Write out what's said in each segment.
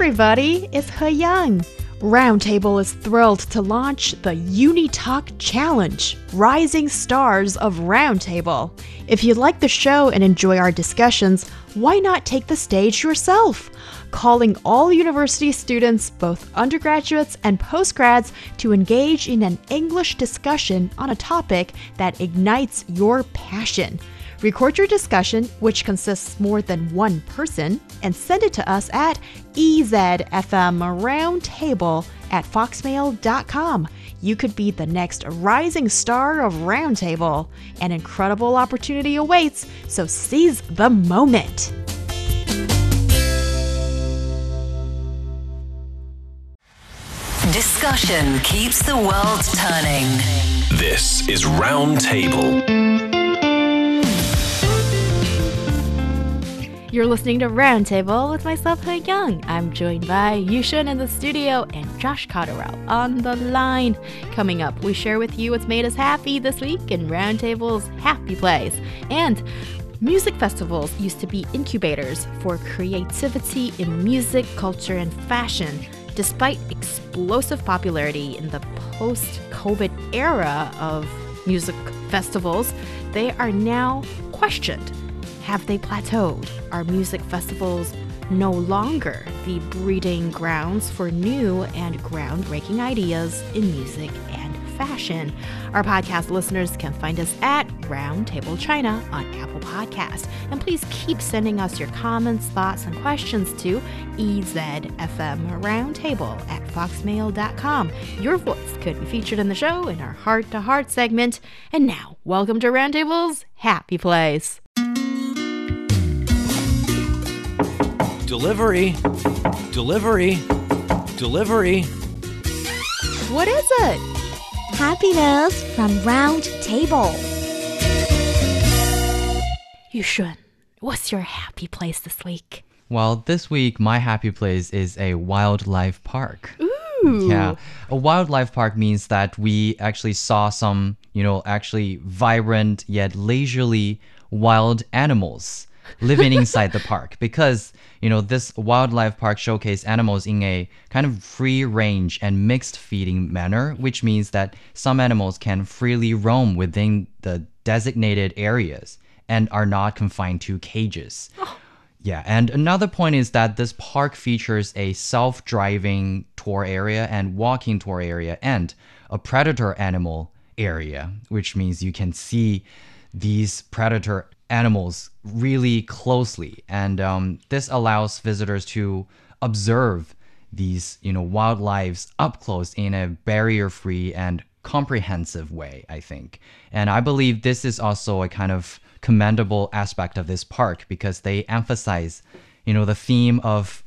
everybody, it's He Yang. Roundtable is thrilled to launch the UniTalk Challenge Rising Stars of Roundtable. If you like the show and enjoy our discussions, why not take the stage yourself? Calling all university students, both undergraduates and postgrads, to engage in an English discussion on a topic that ignites your passion. Record your discussion, which consists more than one person, and send it to us at ezfmroundtable at foxmail.com. You could be the next rising star of Roundtable. An incredible opportunity awaits, so seize the moment. Discussion keeps the world turning. This is Roundtable. You're listening to Roundtable with myself, He Yang. I'm joined by Yushun in the studio and Josh Cotterill on the line. Coming up, we share with you what's made us happy this week in Roundtable's Happy Place. And Music festivals used to be incubators for creativity in music, culture, and fashion. Despite explosive popularity in the post COVID era of music festivals, they are now questioned. Have they plateaued? Are music festivals no longer the breeding grounds for new and groundbreaking ideas in music and fashion? Our podcast listeners can find us at Roundtable China on Apple Podcast. And please keep sending us your comments, thoughts, and questions to ezfmroundtable at foxmail.com. Your voice could be featured in the show in our Heart to Heart segment. And now, welcome to Roundtable's Happy Place. Delivery. Delivery. Delivery. What is it? Happiness from Round Table. Yushun, what's your happy place this week? Well, this week my happy place is a wildlife park. Ooh. Yeah. A wildlife park means that we actually saw some, you know, actually vibrant yet leisurely wild animals living inside the park because, you know, this wildlife park showcased animals in a kind of free range and mixed feeding manner, which means that some animals can freely roam within the designated areas and are not confined to cages. Oh. Yeah, and another point is that this park features a self driving tour area and walking tour area and a predator animal area, which means you can see these predator animals really closely. And um, this allows visitors to observe these, you know, wildlife up close in a barrier free and comprehensive way, I think. And I believe this is also a kind of commendable aspect of this park because they emphasize, you know, the theme of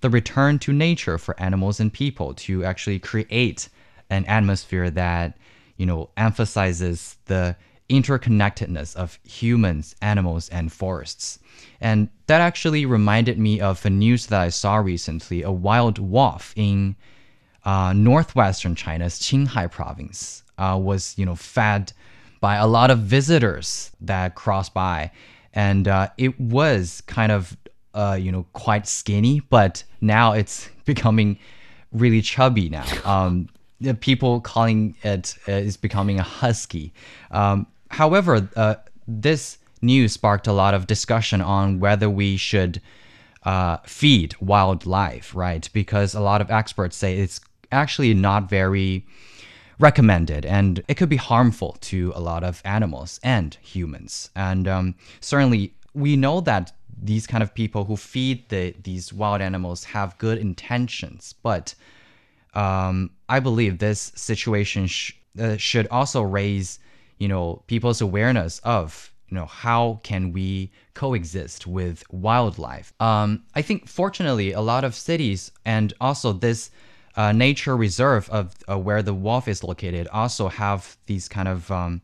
the return to nature for animals and people to actually create an atmosphere that, you know, emphasizes the interconnectedness of humans, animals, and forests. And that actually reminded me of a news that I saw recently a wild wolf in uh, northwestern China's Qinghai province uh, was, you know, fed by a lot of visitors that crossed by, and uh, it was kind of, uh, you know, quite skinny, but now it's becoming really chubby now. Um, people calling it uh, is becoming a husky. Um, however, uh, this news sparked a lot of discussion on whether we should uh, feed wildlife, right? Because a lot of experts say it's actually not very recommended and it could be harmful to a lot of animals and humans. And um, certainly, we know that these kind of people who feed the, these wild animals have good intentions, but um, I believe this situation sh- uh, should also raise, you know, people's awareness of, you know, how can we coexist with wildlife. Um, I think, fortunately, a lot of cities and also this uh, nature reserve of uh, where the wolf is located also have these kind of um,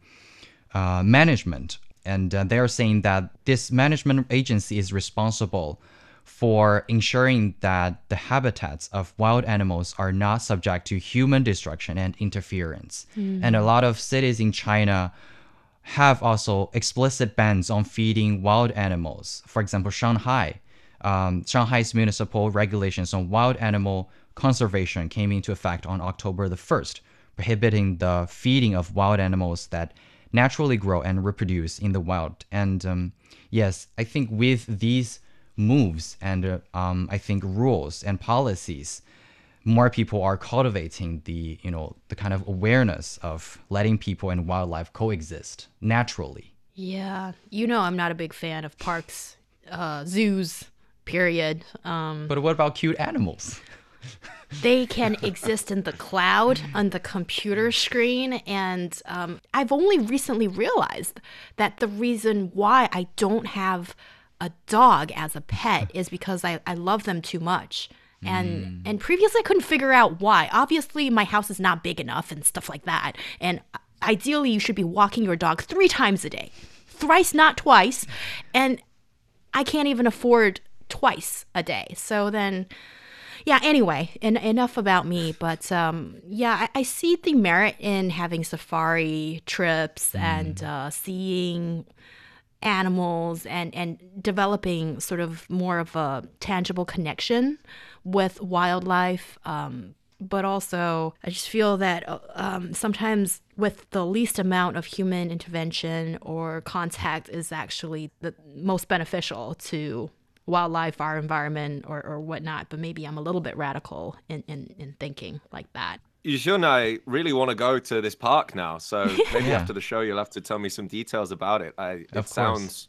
uh, management, and uh, they're saying that this management agency is responsible for ensuring that the habitats of wild animals are not subject to human destruction and interference. And a lot of cities in China have also explicit bans on feeding wild animals. For example, Shanghai um, Shanghai's municipal regulations on wild animal conservation came into effect on October the 1st, prohibiting the feeding of wild animals that naturally grow and reproduce in the wild. And um, yes, I think with these moves and uh, um, I think rules and policies, more people are cultivating the you know the kind of awareness of letting people and wildlife coexist naturally. Yeah, you know I'm not a big fan of parks, uh, zoos, period. Um, But what about cute animals? they can exist in the cloud on the computer screen and um, i've only recently realized that the reason why i don't have a dog as a pet is because i, I love them too much. And and previously i couldn't figure out why. Obviously my house is not big enough and stuff like that. And ideally you should be walking your dog three times a day. Thrice not twice. And i can't even afford twice a day. So then yeah anyway en- enough about me. But um, yeah I-, I see the merit in having safari trips and uh, seeing animals and and developing sort of more of a tangible connection with wildlife um, but also i just feel that uh, um, sometimes with the least amount of human intervention or contact is actually the most beneficial to wildlife, our environment, or, or whatnot. But maybe I'm a little bit radical in, in, in thinking like that. Yushun and I really want to go to this park now. So maybe Yeah. after the show, you'll have to tell me some details about it. I, it course. sounds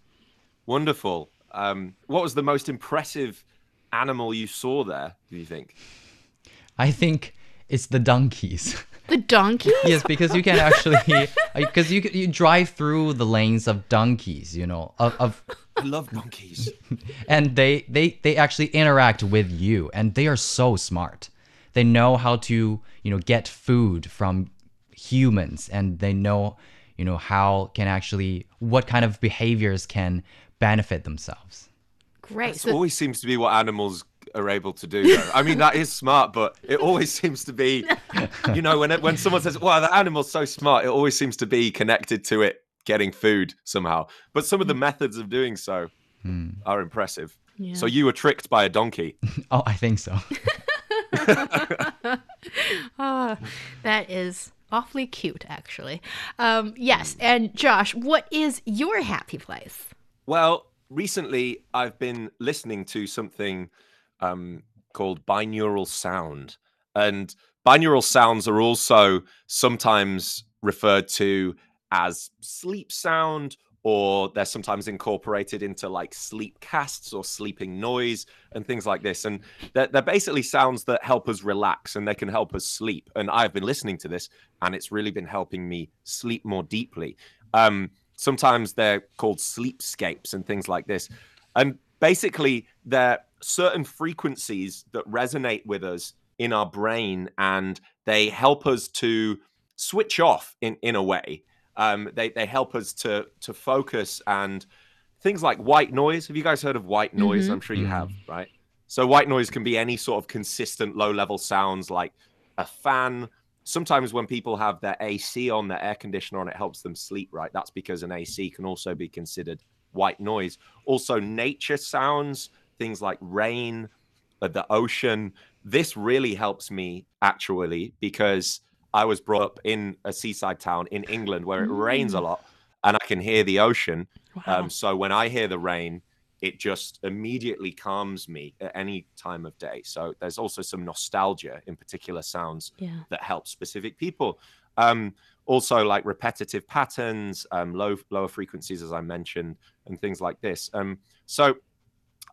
wonderful. Um, what was the most impressive animal you saw there, do you think? I think it's the donkeys. The donkey? yes, because you can actually because you you drive through the lanes of donkeys, you know, of, of I love monkeys. and they they they actually interact with you and they are so smart they know how to you know get food from humans and they know you know how can actually what kind of behaviors can benefit themselves Great. It So, always seems to be what animals are able to do. Though. I mean, that is smart, but it always seems to be, you know, when it, when someone says, "Wow, the animal's so smart," it always seems to be connected to it getting food somehow. But some of the hmm. methods of doing so hmm. are impressive. So you were tricked by a donkey. oh i think so ah, that is awfully cute, actually. Um, yes. And Josh, what is your happy place? Well, recently I've been listening to something um, called binaural sound. And binaural sounds are also sometimes referred to as sleep sound, or they're sometimes incorporated into like sleep casts or sleeping noise and things like this. And they're, they're basically sounds that help us relax and they can help us sleep. And I've been listening to this and it's really been helping me sleep more deeply. Um, sometimes they're called sleepscapes and things like this. And basically, they're certain frequencies that resonate with us in our brain and they help us to switch off in, in a way. Um, they, they help us to to focus and things like white noise. Have you guys heard of white noise? I'm sure you have, right? So white noise can be any sort of consistent low level sounds like a fan. Sometimes when people have their AC on, their air conditioner on, it helps them sleep, right? That's because an AC can also be considered white noise. Also, nature sounds, things like rain, uh, the ocean. This really helps me actually because I was brought up in a seaside town in England where it rains a lot and I can hear the ocean. Um, so when I hear the rain, it just immediately calms me at any time of day. So there's also some nostalgia in particular sounds Yeah. that help specific people. Um, also, like repetitive patterns, um, low lower frequencies, as I mentioned, and things like this. Um, so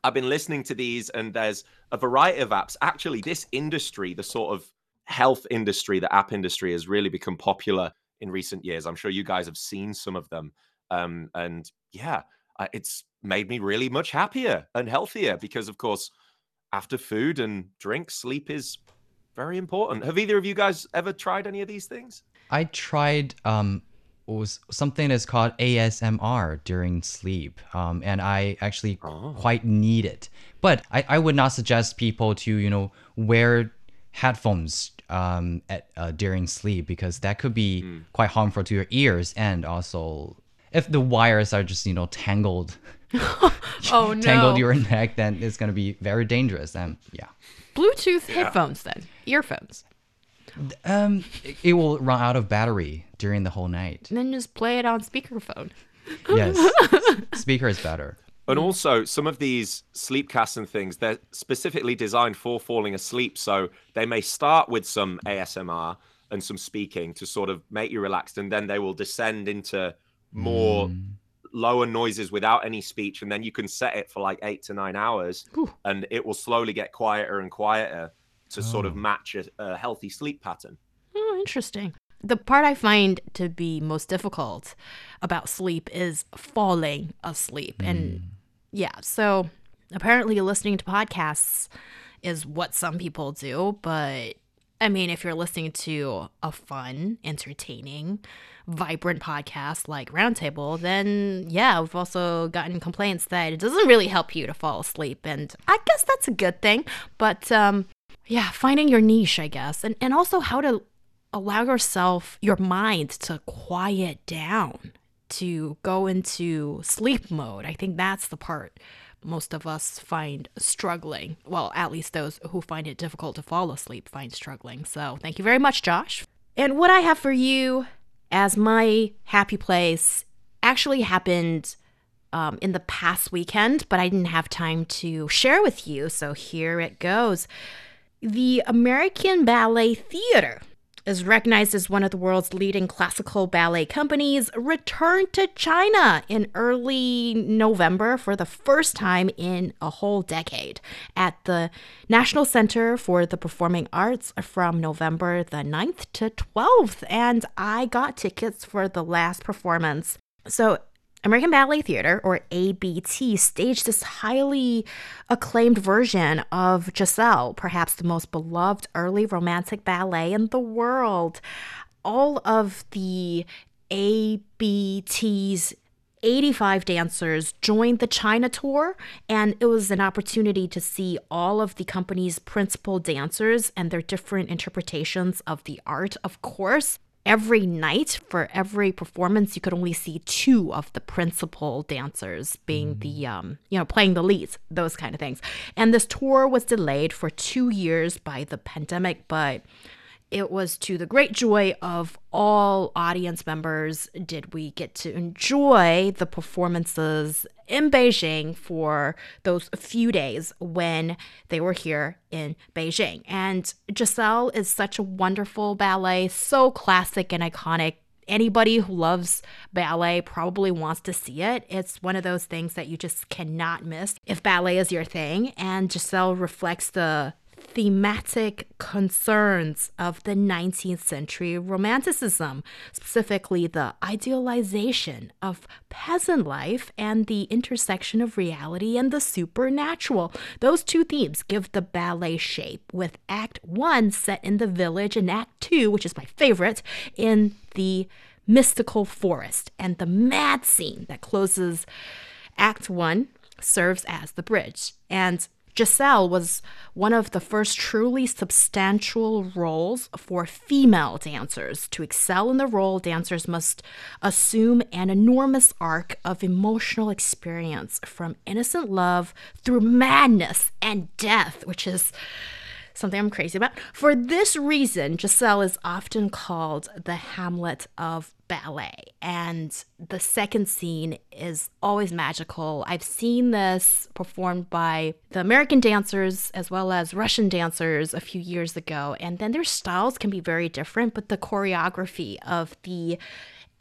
I've been listening to these, and there's a variety of apps. Actually, this industry, the sort of health industry, the app industry, has really become popular in recent years. I'm sure you guys have seen some of them, um, and yeah, uh, it's made me really much happier and healthier because, of course, after food and drink, sleep is very important. Have either of you guys ever tried any of these things? I tried um was something that's called ASMR during sleep, um, and I actually quite need it. But I, I would not suggest people to you know wear headphones um, at uh, during sleep because that could be quite harmful to your ears and also if the wires are just you know tangled Oh no. tangled your neck, then it's gonna be very dangerous. And yeah, Bluetooth headphones then. Earphones. um, it, it will run out of battery during the whole night. And then just play it on speakerphone. Yes, speaker is better. And mm-hmm. also, some of these sleep casts and things, they're specifically designed for falling asleep. So they may start with some ASMR and some speaking to sort of make you relaxed, and then they will descend into more mm. lower noises without any speech. And then you can set it for like eight to nine hours, and it will slowly get quieter and quieter to sort of oh. match a, a healthy sleep pattern. Oh, interesting. The part I find to be most difficult about sleep is falling asleep. And yeah, so apparently listening to podcasts is what some people do, but I mean, if you're listening to a fun, entertaining, vibrant podcast like Roundtable, then yeah, we've also gotten complaints that it doesn't really help you to fall asleep. And I guess that's a good thing. But um, yeah, finding your niche, I guess, and, and also how to allow yourself, your mind to quiet down, to go into sleep mode. I think that's the part most of us find struggling. Well, at least those who find it difficult to fall asleep find struggling. So thank you very much, Josh. And what I have for you as my happy place actually happened um, in the past weekend, but I didn't have time to share with you. So here it goes. The American Ballet Theater is recognized as one of the world's leading classical ballet companies, returned to China in early November for the first time in a whole decade at the National Center for the Performing Arts from November the 9th to 12th. And I got tickets for the last performance. So American Ballet Theater, or ABT, staged this highly acclaimed version of Giselle, perhaps the most beloved early romantic ballet in the world. All of the ABT's 85 dancers joined the China tour, and it was an opportunity to see all of the company's principal dancers and their different interpretations of the art, of course every night for every performance you could only see two of the principal dancers being the um you know playing the leads those kind of things. And this tour was delayed for two years by the pandemic but it was to the great joy of all audience members did we get to enjoy the performances in Beijing for those few days when they were here in Beijing. And Giselle is such a wonderful ballet, so classic and iconic. Anybody who loves ballet probably wants to see it. It's one of those things that you just cannot miss if ballet is your thing. And Giselle reflects the thematic concerns of the 19th century Romanticism, specifically the idealization of peasant life and the intersection of reality and the supernatural. Those two themes give the ballet shape, with Act 1 set in the village and Act 2, which is my favorite, in the mystical forest. And the mad scene that closes Act 1 serves as the bridge. And Giselle was one of the first truly substantial roles for female dancers. To excel in the role, dancers must assume an enormous arc of emotional experience from innocent love through madness and death, which is something I'm crazy about. For this reason, Giselle is often called the Hamlet of ballet. And the second scene is always magical. I've seen this performed by the American dancers as well as Russian dancers a few years ago. And then their styles can be very different, but the choreography of the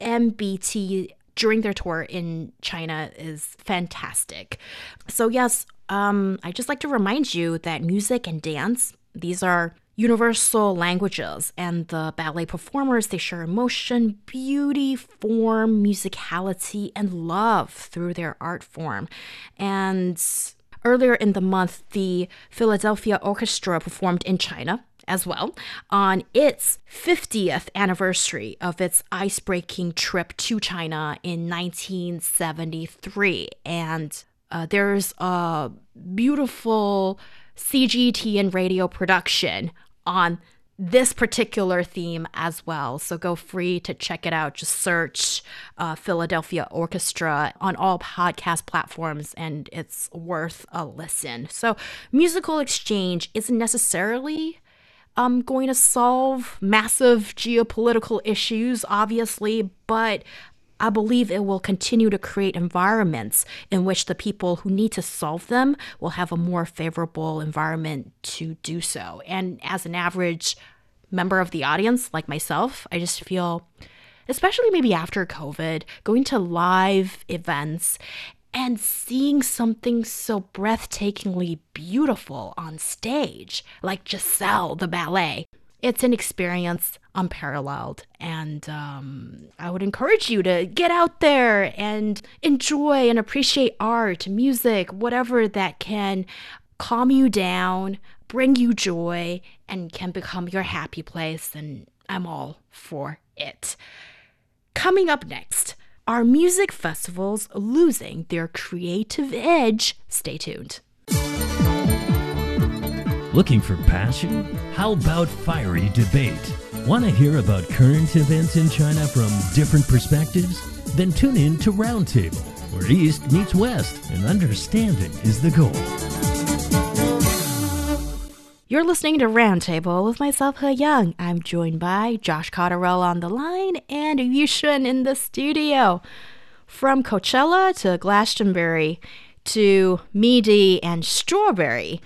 ABT during their tour in China is fantastic. So, yes, um, I just like to remind you that music and dance, these are universal languages, and the ballet performers, they share emotion, beauty, form, musicality, and love through their art form. And earlier in the month, the Philadelphia Orchestra performed in China as well on its 50th anniversary of its ice breaking trip to China in 1973. And uh, there's a beautiful CGTN radio production on this particular theme as well. So go free to check it out. Just search uh, Philadelphia Orchestra on all podcast platforms, and it's worth a listen. So, musical exchange isn't necessarily um, going to solve massive geopolitical issues, obviously, but I believe it will continue to create environments in which the people who need to solve them will have a more favorable environment to do so. And as an average member of the audience, like myself, I just feel, especially maybe after COVID, going to live events and seeing something so breathtakingly beautiful on stage, like Giselle, the ballet. It's an experience unparalleled. And um, I would encourage you to get out there and enjoy and appreciate art, music, whatever that can calm you down, bring you joy, and can become your happy place. And I'm all for it. Coming up next, are music festivals losing their creative edge? Stay tuned. Looking for passion? How about fiery debate? Want to hear about current events in China from different perspectives? Then tune in to Roundtable, where East meets West and understanding is the goal. You're listening to Roundtable with myself, He Yang. I'm joined by Josh Cotterill on the line and Yushun in the studio. From Coachella to Glastonbury to Midi and Strawberry,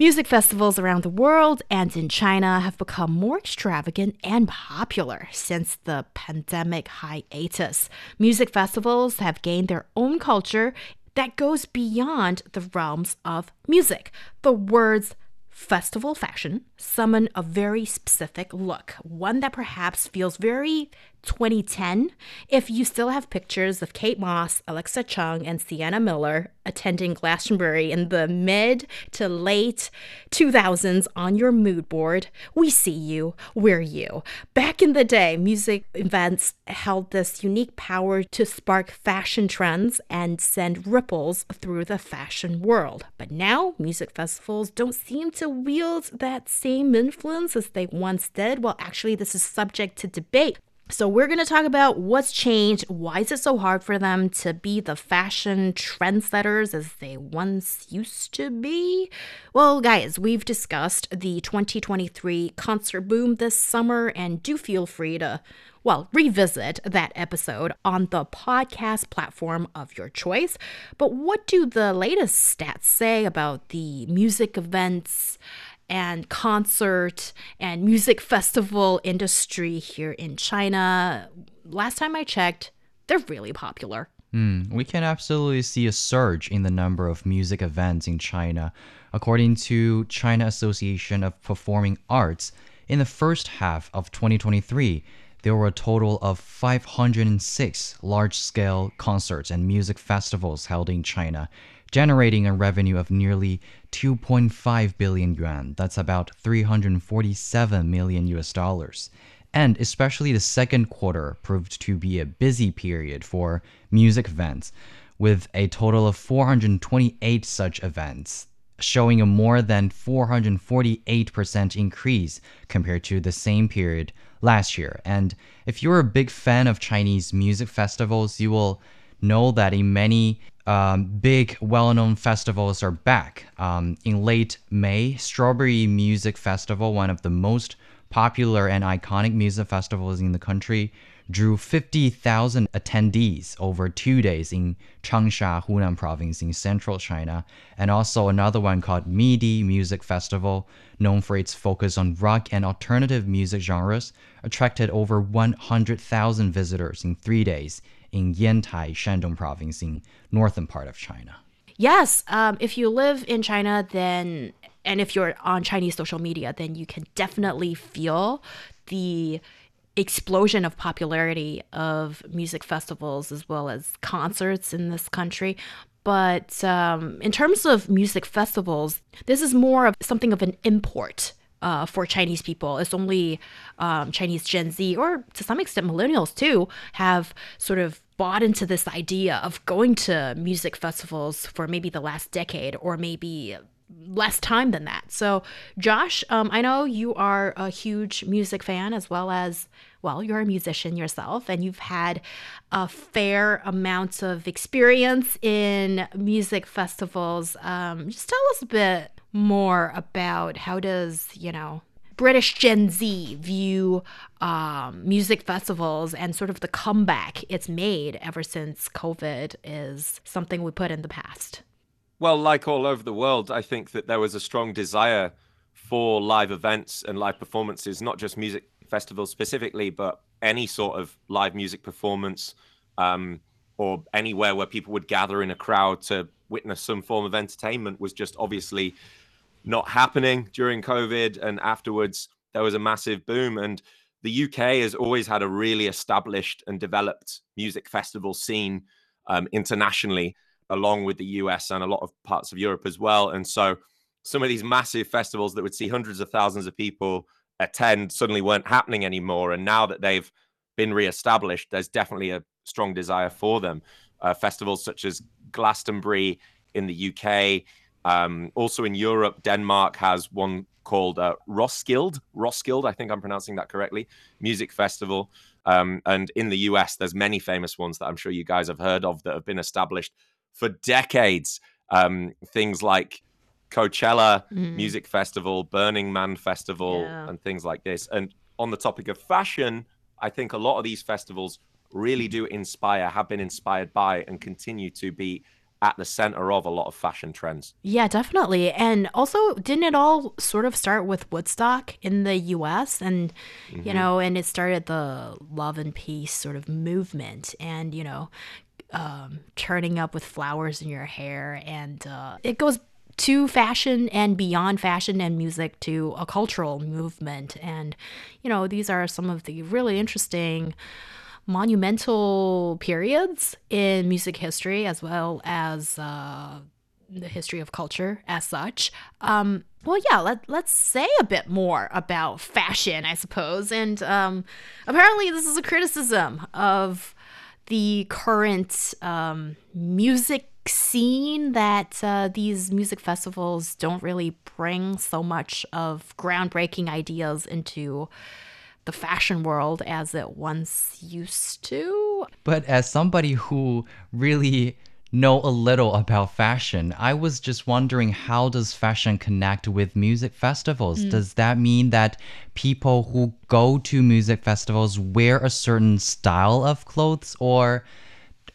Music festivals around the world and in China have become more extravagant and popular since the pandemic hiatus. Music festivals have gained their own culture that goes beyond the realms of music. The words festival fashion summon a very specific look, one that perhaps feels very 2010 if you still have pictures of Kate Moss, Alexa Chung, and Sienna Miller attending Glastonbury in the mid to late 2000s on your mood board, we see you, we're you. Back in the day, music events held this unique power to spark fashion trends and send ripples through the fashion world. But now, music festivals don't seem to wield that same influence as they once did. Well, actually, this is subject to debate. So, we're going to talk about what's changed. Why is it so hard for them to be the fashion trendsetters as they once used to be? Well, guys, we've discussed the 2023 concert boom this summer, and do feel free to, well, revisit that episode on the podcast platform of your choice. But what do the latest stats say about the music events? And concert and music festival industry here in China. Last time I checked, they're really popular. Mm, we can absolutely see a surge in the number of music events in China. According to China Association of Performing Arts, in the first half of 2023, there were a total of 506 large scale concerts and music festivals held in China, generating a revenue of nearly 2.5 billion yuan. That's about 347 million US dollars. And especially the second quarter proved to be a busy period for music events, with a total of 428 such events, showing a more than 448% increase compared to the same period last year. And if you're a big fan of Chinese music festivals, you will know that in many um, big, well known festivals are back. Um, in late May, Strawberry Music Festival, one of the most popular and iconic music festivals in the country, drew 50,000 attendees over two days in Changsha, Hunan province in central China, and also another one called Midi Music Festival, known for its focus on rock and alternative music genres, attracted over 100,000 visitors in three days in Yantai, Shandong province in northern part of China. Yes, um, if you live in China, then and if you're on Chinese social media, then you can definitely feel the explosion of popularity of music festivals as well as concerts in this country. But um, in terms of music festivals, this is more of something of an import uh, for Chinese people. It's only um, Chinese Gen Z, or to some extent millennials too, have sort of bought into this idea of going to music festivals for maybe the last decade or maybe less time than that. So, Josh, um, I know you are a huge music fan as well as, well, you're a musician yourself and you've had a fair amount of experience in music festivals. Um, just tell us a bit more about how does, you know, British Gen Z view um, music festivals and sort of the comeback it's made ever since COVID is something we put in the past? Well, like all over the world, I think that there was a strong desire for live events and live performances, not just music festivals specifically, but any sort of live music performance um, or anywhere where people would gather in a crowd to witness some form of entertainment was just obviously not happening during COVID. And afterwards, there was a massive boom. And the UK has always had a really established and developed music festival scene um, internationally along with the US and a lot of parts of Europe as well. And so some of these massive festivals that would see hundreds of thousands of people attend suddenly weren't happening anymore. And now that they've been reestablished, there's definitely a strong desire for them. Uh, festivals such as Glastonbury in the UK, um, also in Europe, Denmark has one called uh, Roskilde. Roskilde, I think I'm pronouncing that correctly. Music festival. Um, and in the US, there's many famous ones that I'm sure you guys have heard of that have been established for decades. Um, things like Coachella mm. Music Festival, Burning Man Festival, yeah. and things like this. And on the topic of fashion, I think a lot of these festivals really do inspire, have been inspired by, and continue to be at the center of a lot of fashion trends. Yeah, definitely. And also, didn't it all sort of start with Woodstock in the US? And, mm-hmm. you know, and it started the love and peace sort of movement. And, you know, um, turning up with flowers in your hair. And uh, it goes to fashion and beyond fashion and music to a cultural movement. And, you know, these are some of the really interesting monumental periods in music history as well as uh, the history of culture as such. Um, well, yeah, let, let's say a bit more about fashion, I suppose. And um, apparently, this is a criticism of the current um, music scene that uh, these music festivals don't really bring so much of groundbreaking ideas into the fashion world as it once used to. But as somebody who really know a little about fashion. I was just wondering how does fashion connect with music festivals? Mm. Does that mean that people who go to music festivals wear a certain style of clothes or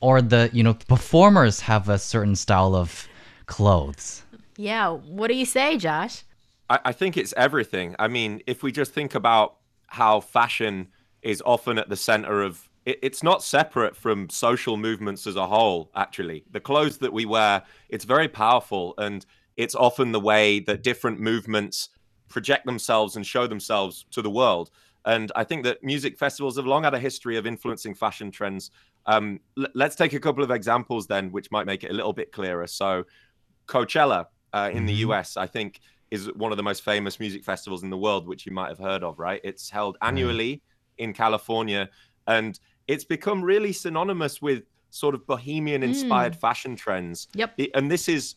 or the, you know, performers have a certain style of clothes? Yeah, what do you say, Josh? I, I think it's everything. I mean, if we just think about how fashion is often at the center of it, it's not separate from social movements as a whole, actually. The clothes that we wear, it's very powerful. And it's often the way that different movements project themselves and show themselves to the world. And I think that music festivals have long had a history of influencing fashion trends. Um, l- let's take a couple of examples then, which might make it a little bit clearer. So, Coachella uh, in mm-hmm. the US, I think, is one of the most famous music festivals in the world, which you might have heard of, right? It's held annually in California. And it's become really synonymous with sort of bohemian inspired mm. fashion trends. Yep. And this is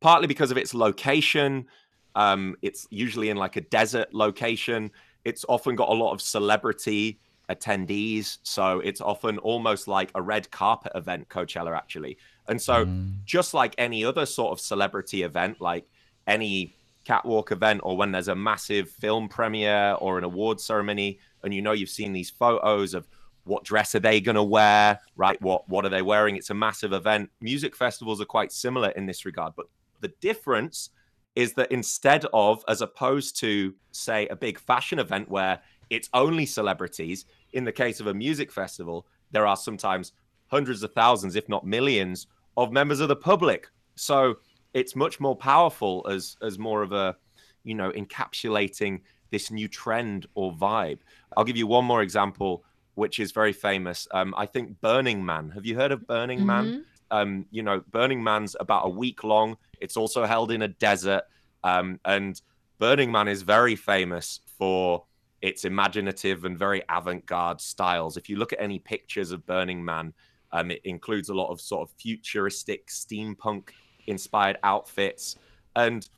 partly because of its location. Um, it's usually in like a desert location. It's often got a lot of celebrity attendees. So it's often almost like a red carpet event, Coachella, actually. And so, mm. just like any other sort of celebrity event, like any catwalk event or when there's a massive film premiere or an award ceremony, and you know you've seen these photos of what dress are they going to wear right? What what are they wearing? It's a massive event. Music festivals are quite similar in this regard but the difference is that instead of as opposed to say a big fashion event where it's only celebrities in the case of a music festival there are sometimes hundreds of thousands if not millions of members of the public. So it's much more powerful as as more of a you know encapsulating this new trend or vibe i'll give you one more example which is very famous. Um, I think Burning Man. Have you heard of Burning mm-hmm. Man? Um, you know, Burning Man's about a week long. It's also held in a desert. Um, and Burning Man is very famous for its imaginative and very avant garde styles. If you look at any pictures of Burning Man, um, it includes a lot of sort of futuristic steampunk inspired outfits. And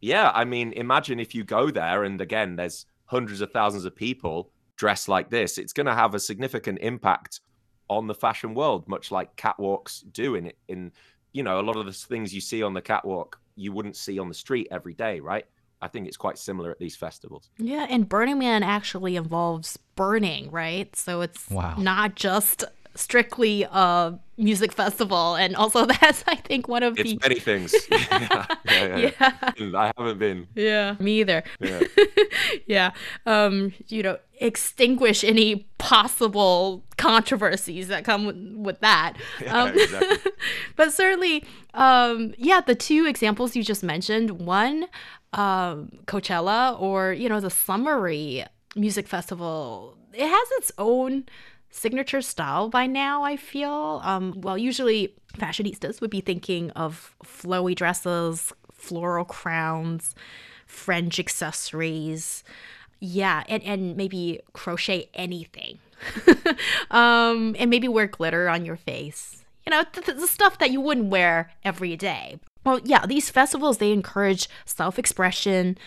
yeah, I mean, imagine if you go there and again, there's hundreds of thousands of people dressed like this. It's going to have a significant impact on the fashion world, much like catwalks do in in you know a lot of the things you see on the catwalk you wouldn't see on the street every day, right? I think it's quite similar at these festivals. Yeah, and Burning Man actually involves burning, right? So it's Wow. not just strictly a music festival, and also that's I think one of It's the many things. yeah, yeah, yeah. I haven't been. yeah me either. Yeah. yeah, um, you know, extinguish any possible controversies that come with, with that. Yeah, Um, exactly. but certainly, um, yeah, the two examples you just mentioned, one, um, Coachella or, you know, the Summery Music Festival, it has its own signature style by now, I feel. Um, well, usually fashionistas would be thinking of flowy dresses, floral crowns, fringe accessories. Yeah, and, and maybe crochet anything. um, and maybe wear glitter on your face. You know, th- th- the stuff that you wouldn't wear every day. Well, yeah, these festivals they encourage self-expression,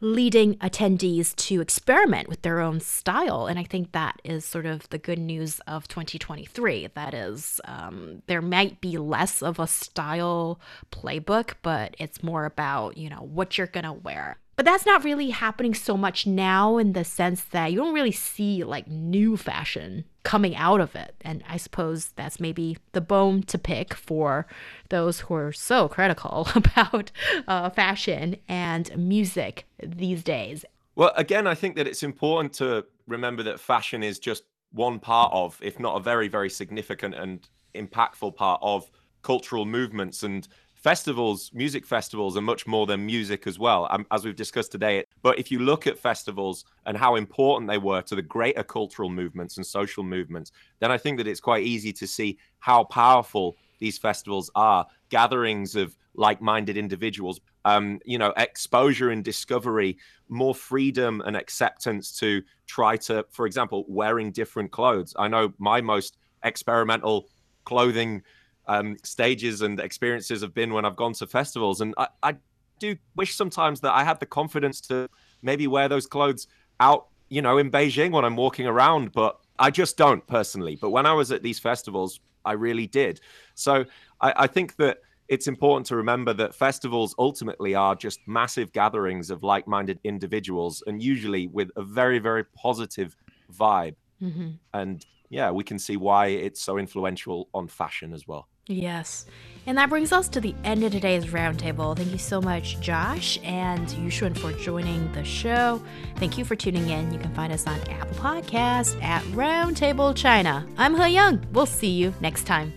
leading attendees to experiment with their own style, and I think that is sort of the good news of 2023. That is, um, there might be less of a style playbook, but it's more about you know what you're gonna wear. But that's not really happening so much now in the sense that you don't really see like new fashion coming out of it. And I suppose that's maybe the bone to pick for those who are so critical about uh, fashion and music these days. Well, again, I think that it's important to remember that fashion is just one part of, if not a very, very significant and impactful part of cultural movements and festivals. Music festivals are much more than music as well, um, as we've discussed today. But if you look at festivals and how important they were to the greater cultural movements and social movements, then I think that it's quite easy to see how powerful these festivals are gatherings of like-minded individuals um, you know exposure and discovery more freedom and acceptance to try to for example wearing different clothes i know my most experimental clothing um, stages and experiences have been when i've gone to festivals. And I, I do wish sometimes that i had the confidence to maybe wear those clothes out you know in beijing when i'm walking around but i just don't personally. But when i was at these festivals i really did. So I, I think that it's important to remember that festivals ultimately are just massive gatherings of like-minded individuals and usually with a very very positive vibe. Mm-hmm. and yeah we can see why it's so influential on fashion as well Yes. And that brings us to the end of today's roundtable. Thank you so much, Josh and Yushun, for joining the show. Thank you for tuning in. You can find us on Apple Podcasts at Roundtable China. I'm He Yang. We'll see you next time.